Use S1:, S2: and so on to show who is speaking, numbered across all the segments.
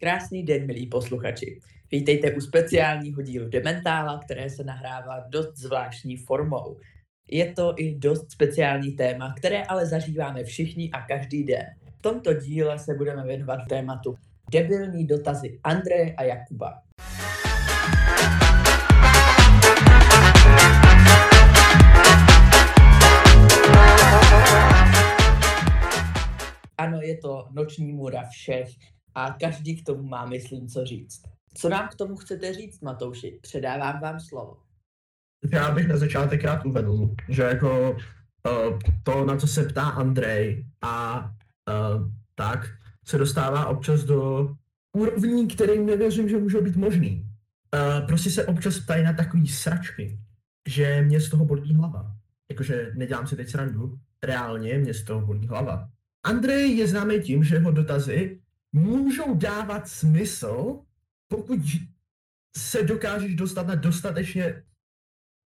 S1: Krásný den, milí posluchači. Vítejte u speciálního dílu Dementála, které se nahrává dost zvláštní formou. Je to i dost speciální téma, které ale zažíváme všichni a každý den. V tomto díle se budeme věnovat tématu debilní dotazy Andreje a Jakuba. Ano, je to noční můra všech a každý k tomu má, myslím, co říct. Co nám k tomu chcete říct, Matouši? Předávám vám slovo.
S2: Já bych na začátek rád uvedl, že jako uh, to, na co se ptá Andrej a uh, tak, se dostává občas do úrovní, kterým nevěřím, že může být možný. Uh, prostě se občas ptají na takový sračky, že mě z toho bolí hlava. Jakože nedělám si teď srandu, reálně mě z toho bolí hlava. Andrej je známý tím, že jeho dotazy můžou dávat smysl, pokud se dokážeš dostat na dostatečně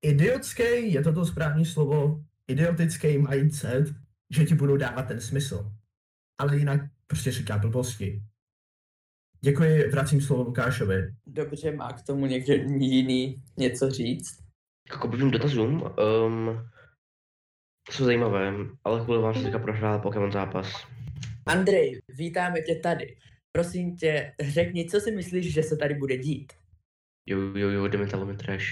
S2: idiotský, je to to správné slovo, idiotický mindset, že ti budou dávat ten smysl. Ale jinak prostě říká blbosti. Děkuji, vracím slovo Lukášovi.
S1: Dobře, má k tomu někdo jiný něco říct?
S3: Jako prvním dotazům, um, jsou zajímavé, ale kvůli vám se teďka prohrál Pokémon zápas.
S1: Andrej, vítáme tě tady. Prosím tě, řekni, co si myslíš, že se tady bude dít?
S3: Jo, jo, jo, jdeme mi trash.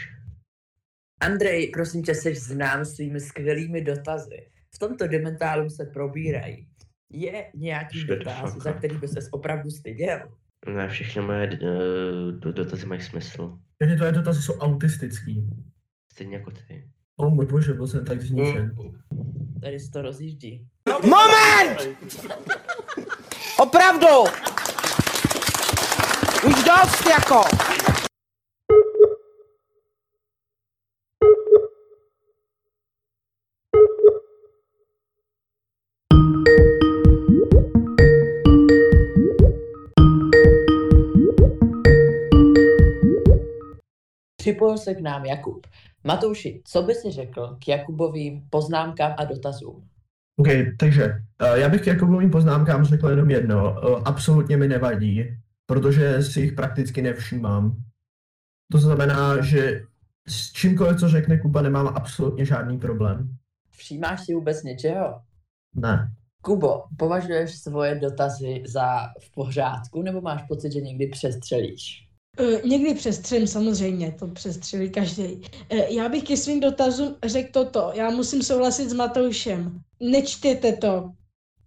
S1: Andrej, prosím tě, jsi znám svými skvělými dotazy. V tomto dementálu se probírají. Je nějaký
S3: the
S1: dotaz,
S3: fuck
S1: za který by ses opravdu styděl?
S3: Ne, všechny moje uh, do, dotazy mají smysl.
S2: Všechny tvoje dotazy jsou autistický.
S3: Stejně jako ty.
S2: O můj bože, byl jsem tak zničen.
S1: Tady se to rozjíždí.
S4: Moment! Opravdu! Už dost jako!
S1: Připojil se k nám Jakub. Matouši, co by si řekl k Jakubovým poznámkám a dotazům?
S2: OK, takže uh, já bych k Jakubovým poznámkám řekl jenom jedno. Uh, absolutně mi nevadí, protože si jich prakticky nevšímám. To znamená, že s čímkoliv, co řekne Kuba, nemám absolutně žádný problém.
S1: Všímáš si vůbec něčeho?
S2: Ne.
S1: Kubo, považuješ svoje dotazy za v pořádku, nebo máš pocit, že někdy přestřelíš?
S5: Eh, někdy přestřelím, samozřejmě, to přestřelí každý. Eh, já bych ke svým dotazům řekl toto. Já musím souhlasit s Matoušem. Nečtěte to.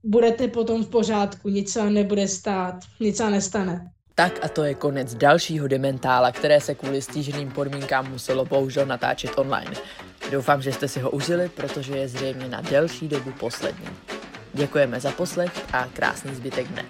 S5: Budete potom v pořádku, nic se nebude stát, nic se nestane.
S1: Tak a to je konec dalšího Dementála, které se kvůli stíženým podmínkám muselo bohužel natáčet online. Doufám, že jste si ho užili, protože je zřejmě na delší dobu poslední. Děkujeme za poslech a krásný zbytek dne.